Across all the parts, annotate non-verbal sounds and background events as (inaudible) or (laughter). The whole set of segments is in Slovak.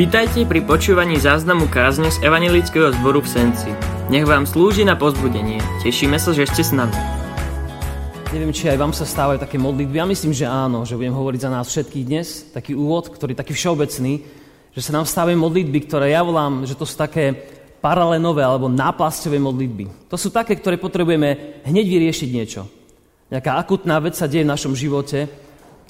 Vítajte pri počúvaní záznamu kázne z Evangelického zboru v Senci. Nech vám slúži na pozbudenie. Tešíme sa, že ste s nami. Neviem, či aj vám sa stávajú také modlitby. Ja myslím, že áno, že budem hovoriť za nás všetkých dnes. Taký úvod, ktorý je taký všeobecný, že sa nám stávajú modlitby, ktoré ja volám, že to sú také paralénové alebo náplasťové modlitby. To sú také, ktoré potrebujeme hneď vyriešiť niečo. Nejaká akutná vec sa deje v našom živote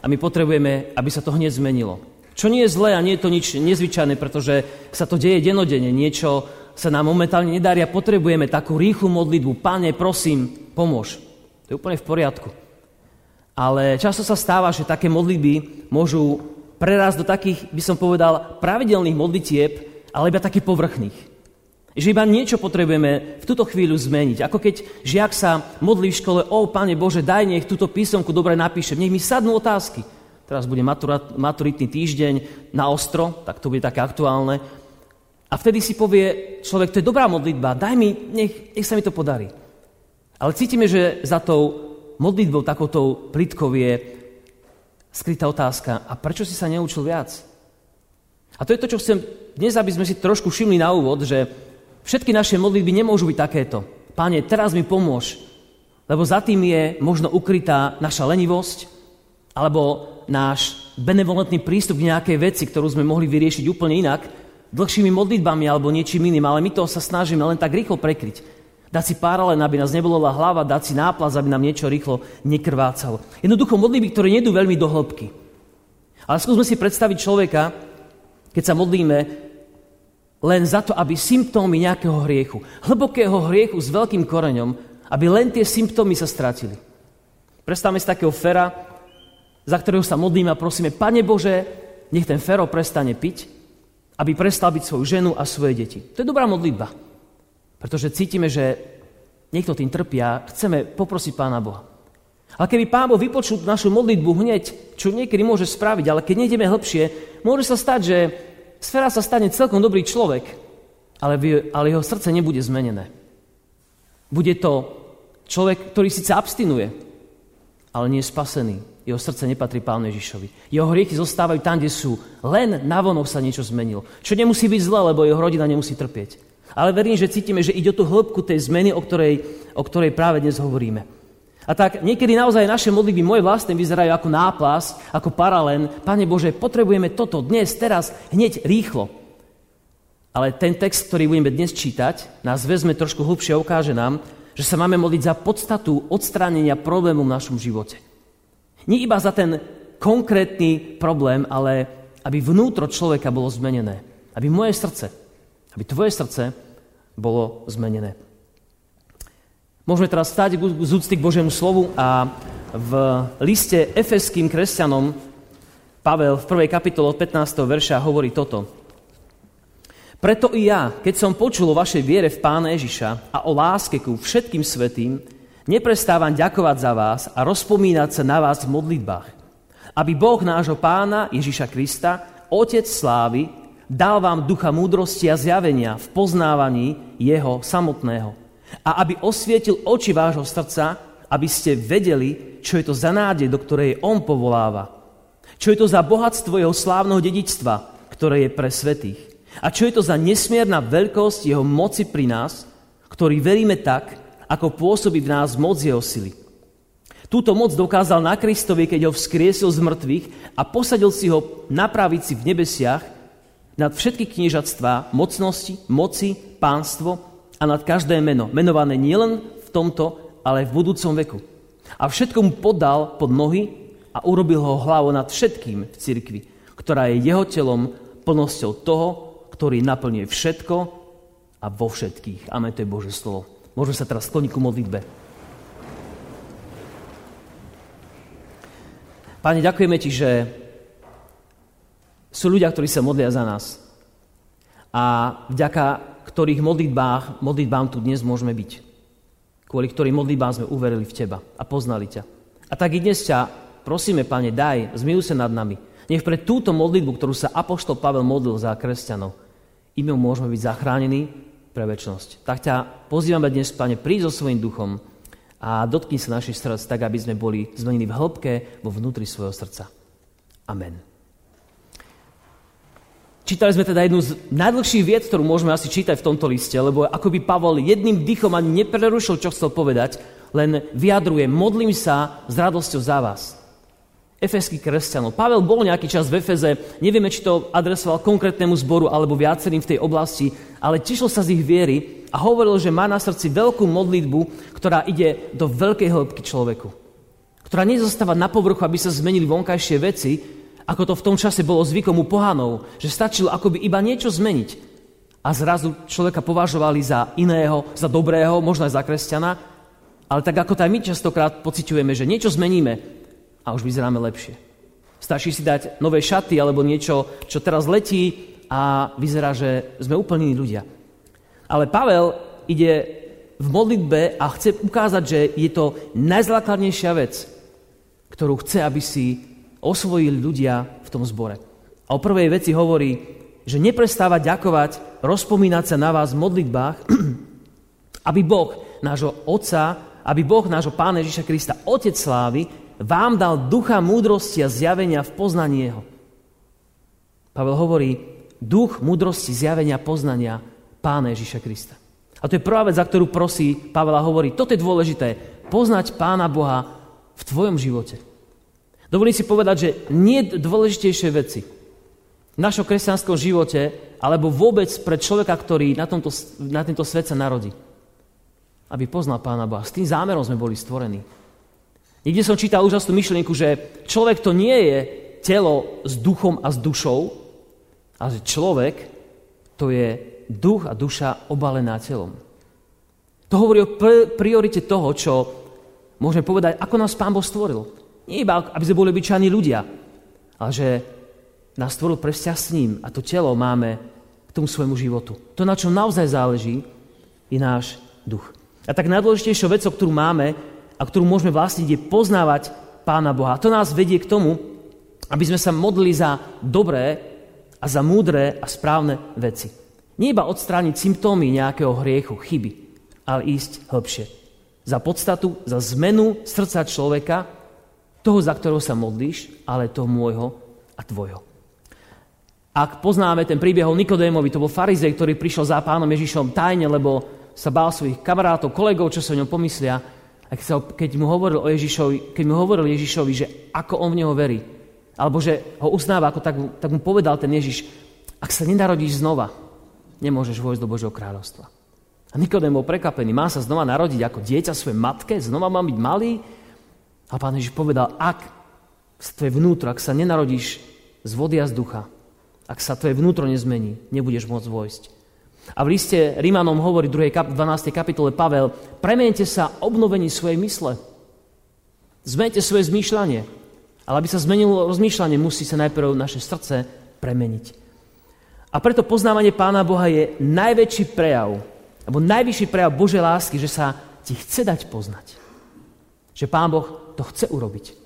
a my potrebujeme, aby sa to hneď zmenilo. Čo nie je zlé a nie je to nič nezvyčajné, pretože sa to deje denodene, niečo sa nám momentálne nedarí a potrebujeme takú rýchlu modlitbu. Pane, prosím, pomôž. To je úplne v poriadku. Ale často sa stáva, že také modlitby môžu prerásť do takých, by som povedal, pravidelných modlitieb, ale iba takých povrchných. Že iba niečo potrebujeme v túto chvíľu zmeniť. Ako keď žiak sa modlí v škole, o, Pane Bože, daj nech túto písomku dobre napíšem, nech mi sadnú otázky teraz bude maturat, maturitný týždeň na ostro, tak to bude také aktuálne. A vtedy si povie človek, to je dobrá modlitba, daj mi, nech, nech sa mi to podarí. Ale cítime, že za tou modlitbou, takoutou plitkou je skrytá otázka, a prečo si sa neučil viac? A to je to, čo chcem dnes, aby sme si trošku všimli na úvod, že všetky naše modlitby nemôžu byť takéto. Pane, teraz mi pomôž, lebo za tým je možno ukrytá naša lenivosť, alebo náš benevolentný prístup k nejakej veci, ktorú sme mohli vyriešiť úplne inak, dlhšími modlitbami alebo niečím iným, ale my to sa snažíme len tak rýchlo prekryť. Dať si paralén, aby nás nebolela hlava, dať si náplaz, aby nám niečo rýchlo nekrvácalo. Jednoducho modlitby, ktoré nedú veľmi do hĺbky. Ale skúsme si predstaviť človeka, keď sa modlíme len za to, aby symptómy nejakého hriechu, hlbokého hriechu s veľkým koreňom, aby len tie symptómy sa stratili. Predstavme si takého fera, za ktorého sa modlíme a prosíme, Pane Bože, nech ten Fero prestane piť, aby prestal byť svoju ženu a svoje deti. To je dobrá modlitba, pretože cítime, že niekto tým trpia, chceme poprosiť Pána Boha. Ale keby Pán Boh vypočul našu modlitbu hneď, čo niekedy môže spraviť, ale keď nejdeme hlbšie, môže sa stať, že sféra sa stane celkom dobrý človek, ale, ale jeho srdce nebude zmenené. Bude to človek, ktorý síce abstinuje, ale nie je spasený jeho srdce nepatrí Pánu Ježišovi. Jeho hriechy zostávajú tam, kde sú. Len navonok sa niečo zmenilo. Čo nemusí byť zle, lebo jeho rodina nemusí trpieť. Ale verím, že cítime, že ide o tú hĺbku tej zmeny, o ktorej, o ktorej práve dnes hovoríme. A tak niekedy naozaj naše modlitby, moje vlastné, vyzerajú ako náplas, ako paralén. Pane Bože, potrebujeme toto dnes, teraz, hneď, rýchlo. Ale ten text, ktorý budeme dnes čítať, nás vezme trošku hlubšie a ukáže nám, že sa máme modliť za podstatu odstránenia problému v našom živote. Nie iba za ten konkrétny problém, ale aby vnútro človeka bolo zmenené. Aby moje srdce, aby tvoje srdce bolo zmenené. Môžeme teraz stať z úcty k Božiemu slovu a v liste efeským kresťanom Pavel v 1. kapitole od 15. verša hovorí toto. Preto i ja, keď som počul o vašej viere v Pána Ježiša a o láske ku všetkým svetým, Neprestávam ďakovať za vás a rozpomínať sa na vás v modlitbách, aby Boh nášho pána Ježiša Krista, Otec slávy, dal vám ducha múdrosti a zjavenia v poznávaní Jeho samotného. A aby osvietil oči vášho srdca, aby ste vedeli, čo je to za nádej, do ktorej On povoláva. Čo je to za bohatstvo Jeho slávneho dedičstva, ktoré je pre svetých. A čo je to za nesmierna veľkosť Jeho moci pri nás, ktorý veríme tak, ako pôsobí v nás moc jeho sily. Túto moc dokázal na Kristovi, keď ho vzkriesil z mŕtvych a posadil si ho na pravici v nebesiach nad všetky kniežatstvá, mocnosti, moci, pánstvo a nad každé meno, menované nielen v tomto, ale v budúcom veku. A všetko mu podal pod nohy a urobil ho hlavu nad všetkým v cirkvi, ktorá je jeho telom plnosťou toho, ktorý naplňuje všetko a vo všetkých. Amen, to je Bože slovo. Môžeme sa teraz skloniť ku modlitbe. Pane, ďakujeme Ti, že sú ľudia, ktorí sa modlia za nás. A vďaka ktorých modlitbách, modlitbám tu dnes môžeme byť. Kvôli ktorým modlitbám sme uverili v Teba a poznali ťa. A tak i dnes ťa prosíme, Pane, daj, zmiluj sa nad nami. Nech pre túto modlitbu, ktorú sa Apoštol Pavel modlil za kresťanov, im môžeme byť zachránení pre väčšnosť. Tak ťa pozývame dnes, Pane, príď so svojím duchom a dotkni sa našich srdc tak, aby sme boli zmenení v hĺbke vo vnútri svojho srdca. Amen. Čítali sme teda jednu z najdlhších vied, ktorú môžeme asi čítať v tomto liste, lebo akoby Pavol jedným dýchom ani neprerušil, čo chcel povedať, len vyjadruje, modlím sa s radosťou za vás. Efeský kresťanov. Pavel bol nejaký čas v Efeze, nevieme, či to adresoval konkrétnemu zboru alebo viacerým v tej oblasti, ale tešil sa z ich viery a hovoril, že má na srdci veľkú modlitbu, ktorá ide do veľkej hĺbky človeku. Ktorá nezostáva na povrchu, aby sa zmenili vonkajšie veci, ako to v tom čase bolo zvykom u pohanov, že stačilo akoby iba niečo zmeniť. A zrazu človeka považovali za iného, za dobrého, možno aj za kresťana, ale tak ako to aj my častokrát pociťujeme, že niečo zmeníme a už vyzeráme lepšie. Stačí si dať nové šaty alebo niečo, čo teraz letí a vyzerá, že sme úplne iní ľudia. Ale Pavel ide v modlitbe a chce ukázať, že je to najzákladnejšia vec, ktorú chce, aby si osvojili ľudia v tom zbore. A o prvej veci hovorí, že neprestáva ďakovať, rozpomínať sa na vás v modlitbách, (clears throat) aby Boh, nášho Otca, aby Boh, nášho Pána Ježiša Krista, Otec slávy, vám dal ducha múdrosti a zjavenia v poznaní Jeho. Pavel hovorí, duch múdrosti, zjavenia, poznania Pána Ježiša Krista. A to je prvá vec, za ktorú prosí Pavel a hovorí, toto je dôležité, poznať Pána Boha v tvojom živote. Dovolím si povedať, že nie dôležitejšie veci v našom kresťanskom živote, alebo vôbec pre človeka, ktorý na, tomto, na tento svet sa narodí. Aby poznal Pána Boha. S tým zámerom sme boli stvorení. Niekde som čítal úžasnú myšlienku, že človek to nie je telo s duchom a s dušou, ale že človek to je duch a duša obalená telom. To hovorí o priorite toho, čo môžeme povedať, ako nás Pán Boh stvoril. Nie iba, aby sme boli obyčajní ľudia, ale že nás stvoril pre vzťah s ním a to telo máme k tomu svojmu životu. To, na čom naozaj záleží, je náš duch. A tak najdôležitejšou vecou, ktorú máme a ktorú môžeme vlastniť, je poznávať Pána Boha. A to nás vedie k tomu, aby sme sa modlili za dobré a za múdre a správne veci. Nie iba odstrániť symptómy nejakého hriechu, chyby, ale ísť hĺbšie. Za podstatu, za zmenu srdca človeka, toho, za ktorého sa modlíš, ale toho môjho a tvojho. Ak poznáme ten príbeh o Nikodémovi, to bol farizej, ktorý prišiel za pánom Ježišom tajne, lebo sa bál svojich kamarátov, kolegov, čo sa o ňom pomyslia. A keď, sa, mu hovoril o Ježišovi, keď mu hovoril Ježišovi, že ako on v neho verí, alebo že ho uznáva, ako tak, tak mu povedal ten Ježiš, ak sa nenarodíš znova, nemôžeš vojsť do Božieho kráľovstva. A Nikodém bol prekapený, má sa znova narodiť ako dieťa svojej matke, znova má byť malý, a pán Ježiš povedal, ak tvoje vnútro, ak sa nenarodíš z vody a z ducha, ak sa tvoje vnútro nezmení, nebudeš môcť vojsť. A v liste Rímanom hovorí v 12. kapitole Pavel, premente sa obnovení svojej mysle. Zmente svoje zmýšľanie. Ale aby sa zmenilo rozmýšľanie, musí sa najprv naše srdce premeniť. A preto poznávanie Pána Boha je najväčší prejav, alebo najvyšší prejav Božej lásky, že sa ti chce dať poznať. Že Pán Boh to chce urobiť.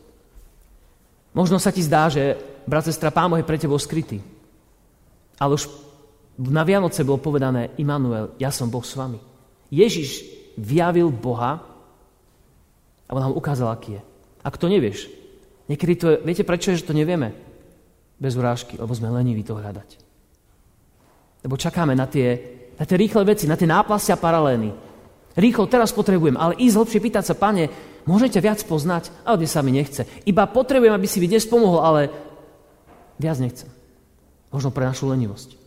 Možno sa ti zdá, že, brat, sestra, Pán Boh je pre tebou skrytý. Ale už na Vianoce bolo povedané, Immanuel, ja som Boh s vami. Ježiš vyjavil Boha a on nám ukázal, aký je. Ak to nevieš, niekedy to je, viete prečo je, že to nevieme? Bez urážky, lebo sme leniví to hľadať. Lebo čakáme na tie, na tie rýchle veci, na tie náplasy a paralény. Rýchlo, teraz potrebujem, ale ísť hlbšie pýtať sa, pane, môžete viac poznať? Ale dnes sa mi nechce. Iba potrebujem, aby si mi dnes pomohol, ale viac nechcem. Možno pre našu lenivosť.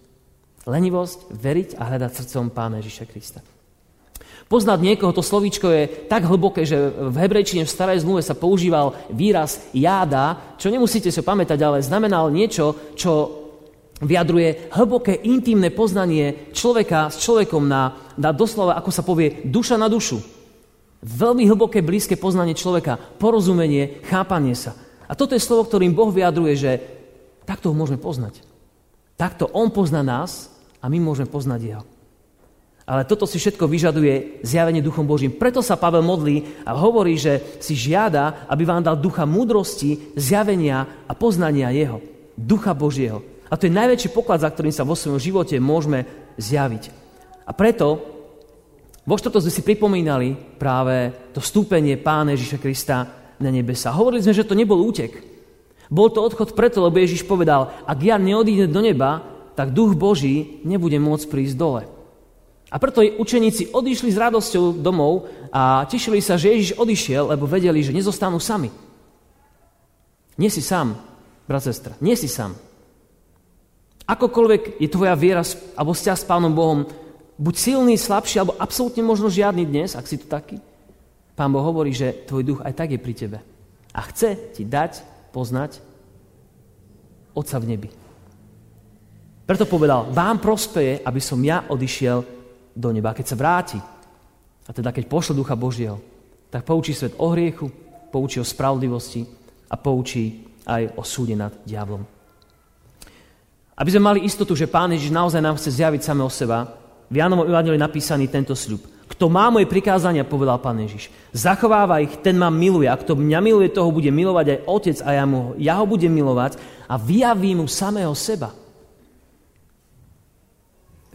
Lenivosť veriť a hľadať srdcom Pána Ježiša Krista. Poznať niekoho, to slovíčko je tak hlboké, že v hebrejčine v starej zmluve sa používal výraz jáda, čo nemusíte si pamätať, ale znamenal niečo, čo vyjadruje hlboké, intimné poznanie človeka s človekom na, na doslova, ako sa povie, duša na dušu. Veľmi hlboké, blízke poznanie človeka, porozumenie, chápanie sa. A toto je slovo, ktorým Boh vyjadruje, že takto ho môžeme poznať. Takto On pozná nás a my môžeme poznať Jeho. Ale toto si všetko vyžaduje zjavenie Duchom Božím. Preto sa Pavel modlí a hovorí, že si žiada, aby vám dal ducha múdrosti, zjavenia a poznania Jeho. Ducha Božieho. A to je najväčší poklad, za ktorým sa vo svojom živote môžeme zjaviť. A preto vo štvrtok sme si pripomínali práve to vstúpenie Pána Ježiša Krista na nebesa. Hovorili sme, že to nebol útek. Bol to odchod preto, lebo Ježiš povedal, ak ja neodídem do neba, tak duch Boží nebude môcť prísť dole. A preto učeníci odišli s radosťou domov a tešili sa, že Ježiš odišiel, lebo vedeli, že nezostanú sami. Nie si sám, brat, sestra, nie si sám. Akokoľvek je tvoja viera alebo vzťah s Pánom Bohom, buď silný, slabší, alebo absolútne možno žiadny dnes, ak si tu taký, Pán Boh hovorí, že tvoj duch aj tak je pri tebe. A chce ti dať poznať Otca v nebi. Preto povedal, vám prospeje, aby som ja odišiel do neba. Keď sa vráti, a teda keď pošle Ducha Božieho, tak poučí svet o hriechu, poučí o spravodlivosti a poučí aj o súde nad diablom. Aby sme mali istotu, že Pán Ježiš naozaj nám chce zjaviť samého seba, v Jánovom Evangeliu napísaný tento sľub. Kto má moje prikázania, povedal pán Ježiš, zachováva ich, ten ma miluje. A kto mňa miluje, toho bude milovať aj otec a ja, mu, ja ho budem milovať a vyjavím mu samého seba.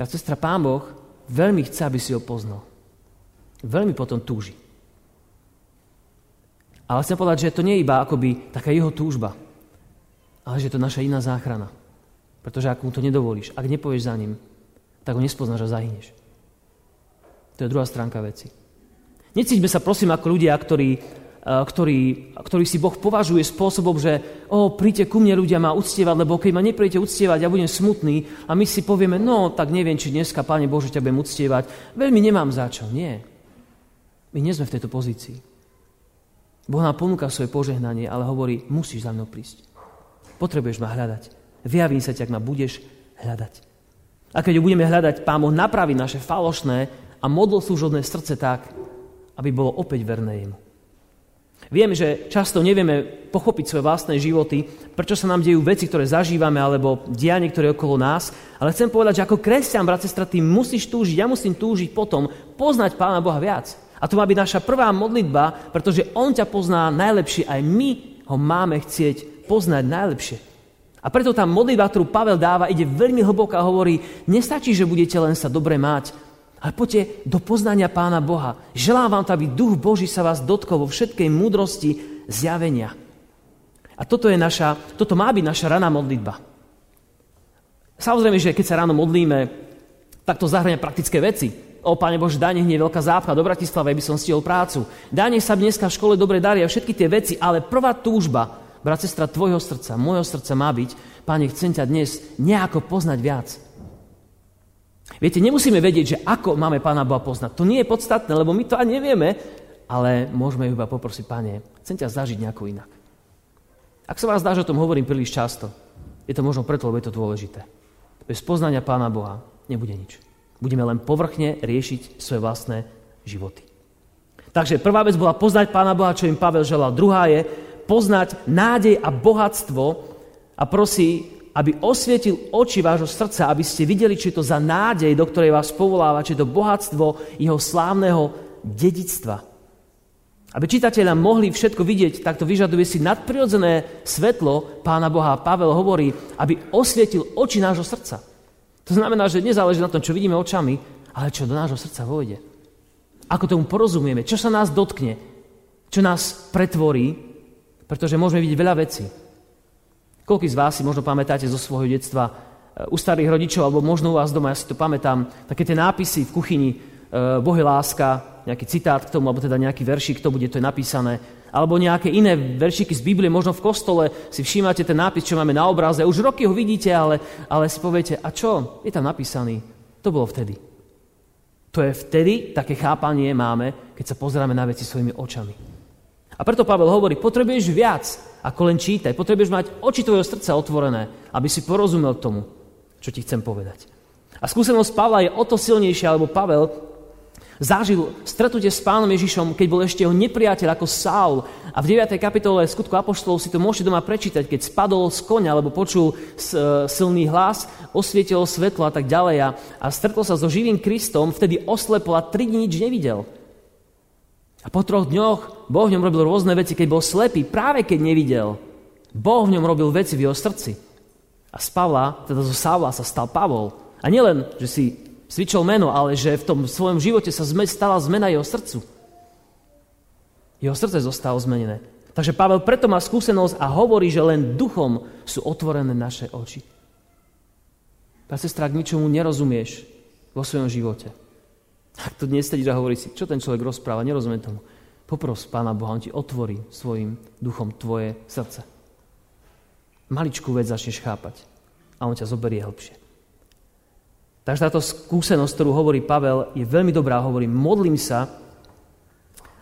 Ja, sestra, pán Boh veľmi chce, aby si ho poznal. Veľmi potom túži. Ale chcem povedať, že to nie je iba akoby taká jeho túžba, ale že je to naša iná záchrana. Pretože ak mu to nedovolíš, ak nepovieš za ním, tak ho nespoznáš a zahyneš. To je druhá stránka veci. Necíťme sa prosím ako ľudia, ktorí, eh, ktorí, ktorí si Boh považuje spôsobom, že o, príďte ku mne ľudia ma uctievať, lebo keď ma nepríjete uctievať, ja budem smutný a my si povieme, no tak neviem, či dneska, Pane Bože, ťa budem uctievať. Veľmi nemám za čo. Nie. My nie sme v tejto pozícii. Boh nám ponúka svoje požehnanie, ale hovorí, musíš za mnou prísť. Potrebuješ ma hľadať. Vyjavím sa ťa, ak ma budeš hľadať. A keď ju budeme hľadať, Pán Boh napraví naše falošné a modlil súžodné srdce tak, aby bolo opäť verné jemu. Viem, že často nevieme pochopiť svoje vlastné životy, prečo sa nám dejú veci, ktoré zažívame, alebo dianie, ktoré je okolo nás, ale chcem povedať, že ako kresťan, brat, sestra, ty musíš túžiť, ja musím túžiť potom poznať Pána Boha viac. A to má byť naša prvá modlitba, pretože On ťa pozná najlepšie, aj my ho máme chcieť poznať najlepšie. A preto tá modlitba, ktorú Pavel dáva, ide veľmi hlboko a hovorí, nestačí, že budete len sa dobre mať, ale poďte do poznania Pána Boha. Želám vám to, aby Duch Boží sa vás dotkol vo všetkej múdrosti zjavenia. A toto, je naša, toto má byť naša raná modlitba. Samozrejme, že keď sa ráno modlíme, tak to zahrania praktické veci. O, Pane Bože, daj nech nie veľká zápcha do Bratislavy, aby som stihol prácu. Daj nech sa dneska v škole dobre darí a všetky tie veci, ale prvá túžba, brat, sestra, tvojho srdca, môjho srdca má byť, Pane, chcem ťa dnes nejako poznať viac. Viete, nemusíme vedieť, že ako máme Pána Boha poznať. To nie je podstatné, lebo my to ani nevieme, ale môžeme iba poprosiť, Pane, chcem ťa zažiť nejako inak. Ak sa vás dá, že o tom hovorím príliš často, je to možno preto, lebo je to dôležité. Bez poznania Pána Boha nebude nič. Budeme len povrchne riešiť svoje vlastné životy. Takže prvá vec bola poznať Pána Boha, čo im Pavel želal. Druhá je poznať nádej a bohatstvo a prosí aby osvietil oči vášho srdca, aby ste videli, či je to za nádej, do ktorej vás povoláva, či je to bohatstvo jeho slávneho dedictva. Aby čitatelia mohli všetko vidieť, tak to vyžaduje si nadprirodzené svetlo Pána Boha. Pavel hovorí, aby osvietil oči nášho srdca. To znamená, že nezáleží na tom, čo vidíme očami, ale čo do nášho srdca vojde. Ako tomu porozumieme, čo sa nás dotkne, čo nás pretvorí, pretože môžeme vidieť veľa vecí. Koľký z vás si možno pamätáte zo svojho detstva e, u starých rodičov, alebo možno u vás doma, ja si to pamätám, také tie nápisy v kuchyni, e, Boh láska, nejaký citát k tomu, alebo teda nejaký veršik, to bude, to je napísané, alebo nejaké iné veršiky z Biblie, možno v kostole si všímate ten nápis, čo máme na obraze, už roky ho vidíte, ale, ale si poviete, a čo, je tam napísaný, to bolo vtedy. To je vtedy, také chápanie máme, keď sa pozeráme na veci svojimi očami. A preto Pavel hovorí, potrebuješ viac, ako len čítaj. Potrebuješ mať oči tvojho srdca otvorené, aby si porozumel tomu, čo ti chcem povedať. A skúsenosť Pavla je o to silnejšia, lebo Pavel zažil stretnutie s pánom Ježišom, keď bol ešte jeho nepriateľ ako Saul. A v 9. kapitole skutku Apoštolov si to môžete doma prečítať, keď spadol z konia, alebo počul e, silný hlas, osvietilo svetlo a tak ďalej a, stretol sa so živým Kristom, vtedy oslepol a tri dní nič nevidel. A po troch dňoch Boh v ňom robil rôzne veci, keď bol slepý, práve keď nevidel. Boh v ňom robil veci v jeho srdci. A z Pavla, teda zo Savla sa stal Pavol. A nielen, že si svičol meno, ale že v tom svojom živote sa stala zmena jeho srdcu. Jeho srdce zostalo zmenené. Takže Pavel preto má skúsenosť a hovorí, že len duchom sú otvorené naše oči. Tá sestra, ak ničomu nerozumieš vo svojom živote, ak tu dnes sedíš a hovorí si, čo ten človek rozpráva, nerozumiem tomu. Popros Pána Boha, On ti otvorí svojim duchom tvoje srdce. Maličkú vec začneš chápať a On ťa zoberie hlbšie. Takže táto skúsenosť, ktorú hovorí Pavel, je veľmi dobrá. Hovorí, modlím sa,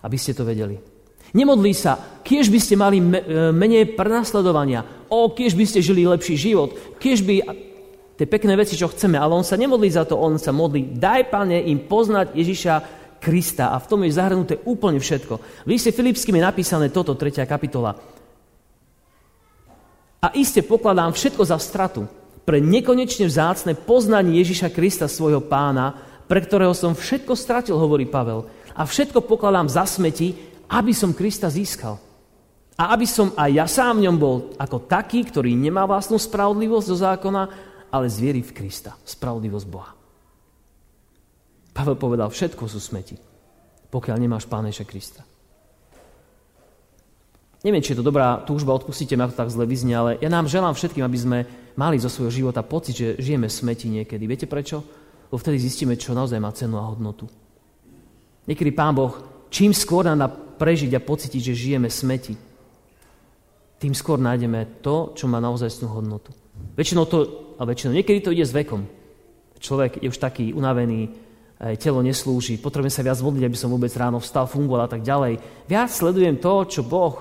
aby ste to vedeli. Nemodlí sa, kiež by ste mali e, menej prenasledovania, o, kiež by ste žili lepší život, kiež by tie pekné veci, čo chceme, ale on sa nemodlí za to, on sa modlí, daj, Pane, im poznať Ježiša Krista a v tom je zahrnuté úplne všetko. V liste Filipským je napísané toto, 3. kapitola. A iste pokladám všetko za stratu pre nekonečne vzácne poznanie Ježiša Krista, svojho pána, pre ktorého som všetko stratil, hovorí Pavel. A všetko pokladám za smeti, aby som Krista získal. A aby som aj ja sám ňom bol ako taký, ktorý nemá vlastnú spravodlivosť zo zákona, ale z viery v Krista, spravodlivosť Boha. Pavel povedal, všetko sú smeti, pokiaľ nemáš Páneša Krista. Neviem, či je to dobrá túžba, odpustite ma, to tak zle vyznie, ale ja nám želám všetkým, aby sme mali zo svojho života pocit, že žijeme smeti niekedy. Viete prečo? Lebo vtedy zistíme, čo naozaj má cenu a hodnotu. Niekedy Pán Boh, čím skôr nám prežiť a pocítiť, že žijeme smeti, tým skôr nájdeme to, čo má naozaj hodnotu. Väčšinou to, a väčšinou, niekedy to ide s vekom. Človek je už taký unavený, telo neslúži, potrebujem sa viac modliť, aby som vôbec ráno vstal, fungoval a tak ďalej. Viac sledujem to, čo Boh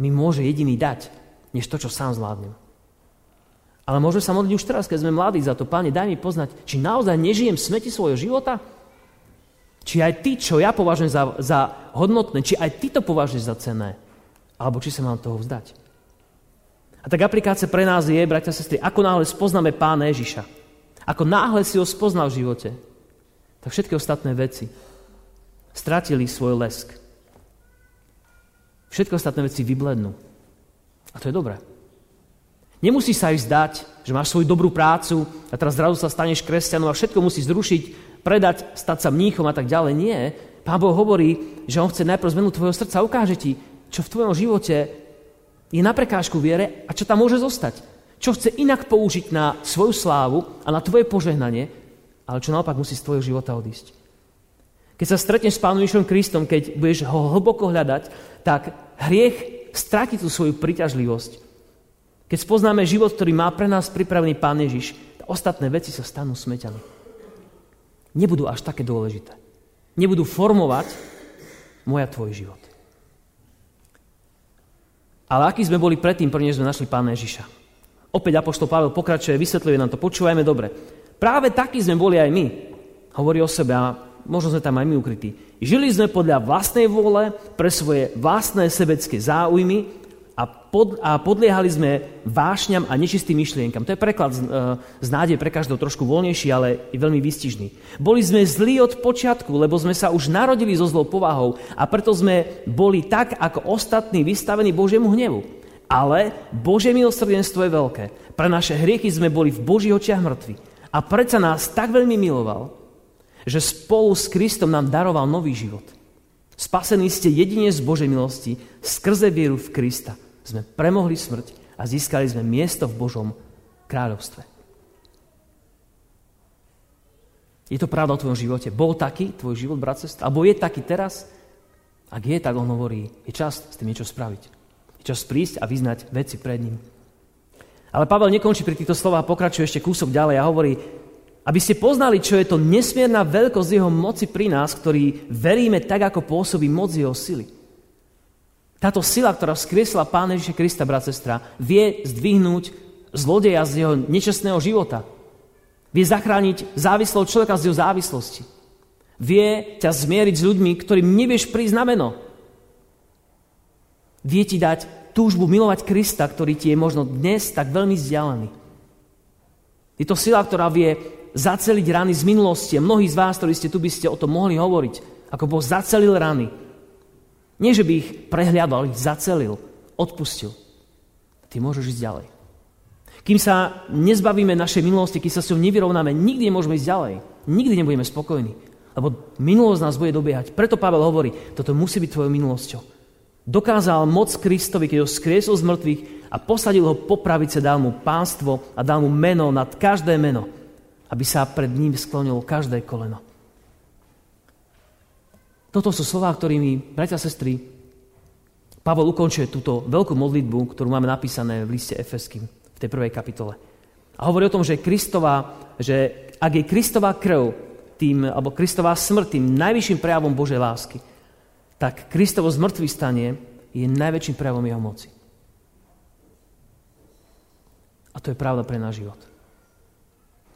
mi môže jediný dať, než to, čo sám zvládnem. Ale môžem sa modliť už teraz, keď sme mladí za to, Pane, daj mi poznať, či naozaj nežijem smeti svojho života? Či aj ty, čo ja považujem za, za hodnotné, či aj ty to považuješ za cenné? Alebo či sa mám toho vzdať? A tak aplikácia pre nás je, bratia a sestry, ako náhle spoznáme Pána Ježiša, ako náhle si ho spoznal v živote, tak všetky ostatné veci stratili svoj lesk. Všetky ostatné veci vyblednú. A to je dobré. Nemusí sa aj zdať, že máš svoju dobrú prácu a teraz zrazu sa staneš kresťanom a všetko musí zrušiť, predať, stať sa mníchom a tak ďalej. Nie. Pán Boh hovorí, že On chce najprv zmenu tvojho srdca ukáže ti, čo v tvojom živote je na prekážku viere a čo tam môže zostať. Čo chce inak použiť na svoju slávu a na tvoje požehnanie, ale čo naopak musí z tvojho života odísť. Keď sa stretneš s Pánom Ježišom Kristom, keď budeš ho hlboko hľadať, tak hriech stráti tú svoju príťažlivosť. Keď spoznáme život, ktorý má pre nás pripravený Pán Ježiš, ostatné veci sa stanú smeťami. Nebudú až také dôležité. Nebudú formovať moja tvoj život. Ale aký sme boli predtým, prvne sme našli Pána Ježiša. Opäť Apoštol Pavel pokračuje, vysvetľuje nám to, počúvajme dobre. Práve takí sme boli aj my. Hovorí o sebe a možno sme tam aj my ukrytí. Žili sme podľa vlastnej vôle, pre svoje vlastné sebecké záujmy a, pod, a podliehali sme vášňam a nečistým myšlienkam. To je preklad z, e, z nádej pre každého trošku voľnejší, ale je veľmi výstižný. Boli sme zlí od počiatku, lebo sme sa už narodili so zlou povahou a preto sme boli tak, ako ostatní vystavení Božiemu hnevu. Ale Božie milosrdenstvo je veľké. Pre naše hriechy sme boli v Božích očiach mŕtvi. A predsa nás tak veľmi miloval, že spolu s Kristom nám daroval nový život. Spasení ste jedine z Božej milosti skrze vieru v Krista sme premohli smrť a získali sme miesto v Božom kráľovstve. Je to pravda o tvojom živote? Bol taký tvoj život, brat, sestra? Alebo je taký teraz? Ak je, tak on hovorí, je čas s tým niečo spraviť. Je čas prísť a vyznať veci pred ním. Ale Pavel nekončí pri týchto slovách, pokračuje ešte kúsok ďalej a hovorí, aby ste poznali, čo je to nesmierna veľkosť jeho moci pri nás, ktorí veríme tak, ako pôsobí moc jeho sily. Táto sila, ktorá vzkriesla Pána Ježiša Krista, brat, sestra, vie zdvihnúť zlodeja z jeho nečestného života. Vie zachrániť závislého človeka z jeho závislosti. Vie ťa zmieriť s ľuďmi, ktorým nevieš prísť na meno. Vie ti dať túžbu milovať Krista, ktorý ti je možno dnes tak veľmi vzdialený. Je to sila, ktorá vie zaceliť rany z minulosti. Mnohí z vás, ktorí ste tu, by ste o tom mohli hovoriť. Ako Boh zacelil rany nie, že by ich prehliadol, ich zacelil, odpustil. Ty môžeš ísť ďalej. Kým sa nezbavíme našej minulosti, kým sa s ňou nevyrovnáme, nikdy nemôžeme ísť ďalej. Nikdy nebudeme spokojní. Lebo minulosť nás bude dobiehať. Preto Pavel hovorí, toto musí byť tvojou minulosťou. Dokázal moc Kristovi, keď ho skriesol z mŕtvych a posadil ho po pravice, dal mu pánstvo a dal mu meno nad každé meno. aby sa pred ním sklonilo každé koleno. Toto sú slová, ktorými, bratia a sestry, Pavol ukončuje túto veľkú modlitbu, ktorú máme napísané v liste Efeským, v tej prvej kapitole. A hovorí o tom, že, Kristova, že ak je Kristová krv tým, alebo Kristová smrť tým najvyšším prejavom Božej lásky, tak Kristovo zmrtvý stanie je najväčším prejavom jeho moci. A to je pravda pre náš život.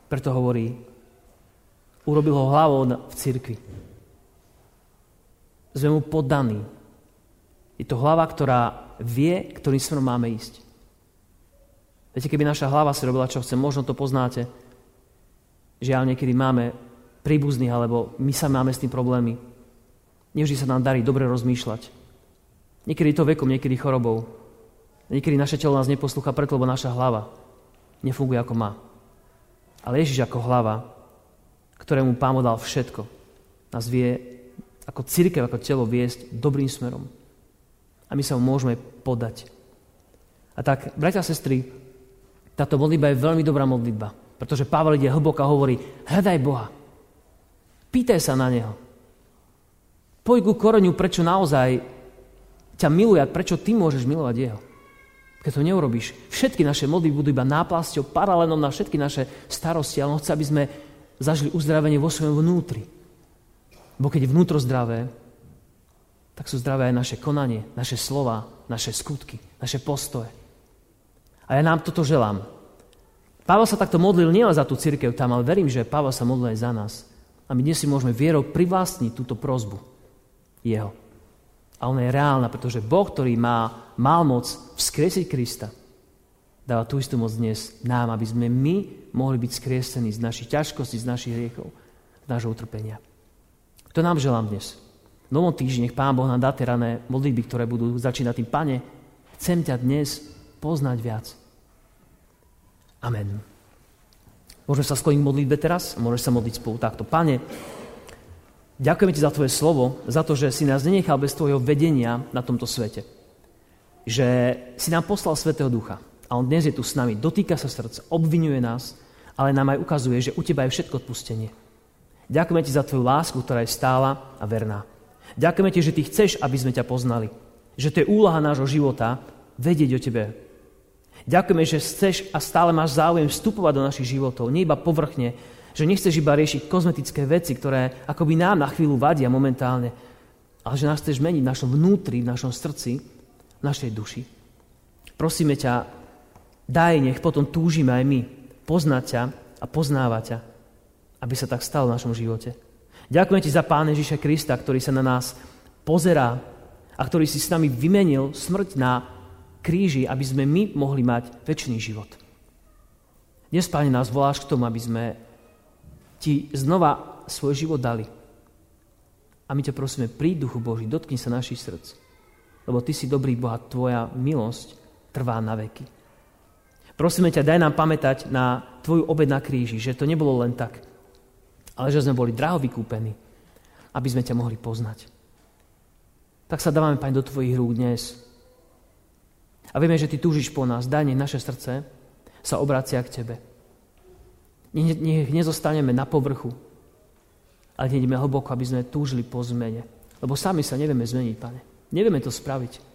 Preto hovorí, urobil ho hlavou v cirkvi sme mu podaní. Je to hlava, ktorá vie, ktorým smerom máme ísť. Viete, keby naša hlava si robila, čo chce, možno to poznáte. Žiaľ, niekedy máme príbuzných, alebo my sa máme s tým problémy. Nevždy sa nám darí dobre rozmýšľať. Niekedy to vekom, niekedy chorobou. Niekedy naše telo nás neposlúcha preto, lebo naša hlava nefunguje ako má. Ale Ježiš ako hlava, ktorému Pán dal všetko, nás vie ako církev, ako telo viesť dobrým smerom. A my sa mu môžeme podať. A tak, bratia a sestry, táto modlitba je veľmi dobrá modlitba, pretože Pavel ide hlboko a hovorí, hľadaj Boha. Pýtaj sa na Neho. Poď ku koreňu, prečo naozaj ťa miluje a prečo ty môžeš milovať Jeho. Keď to neurobiš, všetky naše modlitby budú iba náplasťou, paralelom na všetky naše starosti, ale on chce, aby sme zažili uzdravenie vo svojom vnútri. Bo keď je vnútro zdravé, tak sú zdravé aj naše konanie, naše slova, naše skutky, naše postoje. A ja nám toto želám. Pavel sa takto modlil nielen za tú církev tam, ale verím, že Pavel sa modlil aj za nás. A my dnes si môžeme vierou privlastniť túto prozbu jeho. A ona je reálna, pretože Boh, ktorý má, mal moc vzkriesiť Krista, dáva tú istú moc dnes nám, aby sme my mohli byť skriesení z našich ťažkostí, z našich hriechov, z nášho utrpenia. To nám želám dnes. V novom týždni nech Pán Boh nám dá tie rané modlitby, ktoré budú začínať tým, Pane, chcem ťa dnes poznať viac. Amen. Môžeme sa skloniť k modlitbe teraz? Môžeš sa modliť spolu takto. Pane, ďakujeme Ti za Tvoje slovo, za to, že si nás nenechal bez Tvojho vedenia na tomto svete. Že si nám poslal Svetého Ducha. A On dnes je tu s nami, dotýka sa srdca, obvinuje nás, ale nám aj ukazuje, že u Teba je všetko odpustenie. Ďakujeme ti za tvoju lásku, ktorá je stála a verná. Ďakujeme ti, že ty chceš, aby sme ťa poznali. Že to je úloha nášho života vedieť o tebe. Ďakujeme, že chceš a stále máš záujem vstupovať do našich životov, nie iba povrchne, že nechceš iba riešiť kozmetické veci, ktoré akoby nám na chvíľu vadia momentálne, ale že nás chceš meniť v našom vnútri, v našom srdci, v našej duši. Prosíme ťa, daj, nech potom túžime aj my poznať ťa a poznávať ťa aby sa tak stalo v našom živote. Ďakujem ti za Pána Ježiša Krista, ktorý sa na nás pozerá a ktorý si s nami vymenil smrť na kríži, aby sme my mohli mať väčší život. Dnes, Páne, nás voláš k tomu, aby sme ti znova svoj život dali. A my ťa prosíme, príď, Duchu Boží, dotkni sa našich srdc. Lebo Ty si dobrý Boh a Tvoja milosť trvá na veky. Prosíme ťa, daj nám pamätať na Tvoju obed na kríži, že to nebolo len tak, ale že sme boli draho vykúpení, aby sme ťa mohli poznať. Tak sa dávame, Pane, do Tvojich rúk dnes. A vieme, že Ty túžiš po nás. Daj, nech naše srdce sa obracia k Tebe. Nech, nezostaneme na povrchu, ale ideme hlboko, aby sme túžili po zmene. Lebo sami sa nevieme zmeniť, Pane. Nevieme to spraviť.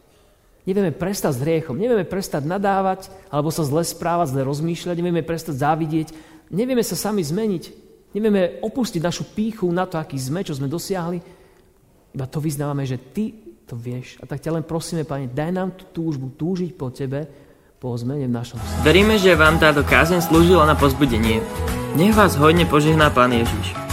Nevieme prestať s hriechom, nevieme prestať nadávať, alebo sa zle správať, zle rozmýšľať, nevieme prestať závidieť, nevieme sa sami zmeniť. Nevieme opustiť našu píchu na to, aký sme, čo sme dosiahli. Iba to vyznávame, že Ty to vieš. A tak ťa len prosíme, Pane, daj nám tú túžbu túžiť po Tebe, po zmene v našom srdci. Veríme, že vám táto kázeň slúžila na pozbudenie. Nech vás hodne požehná Pán Ježiš.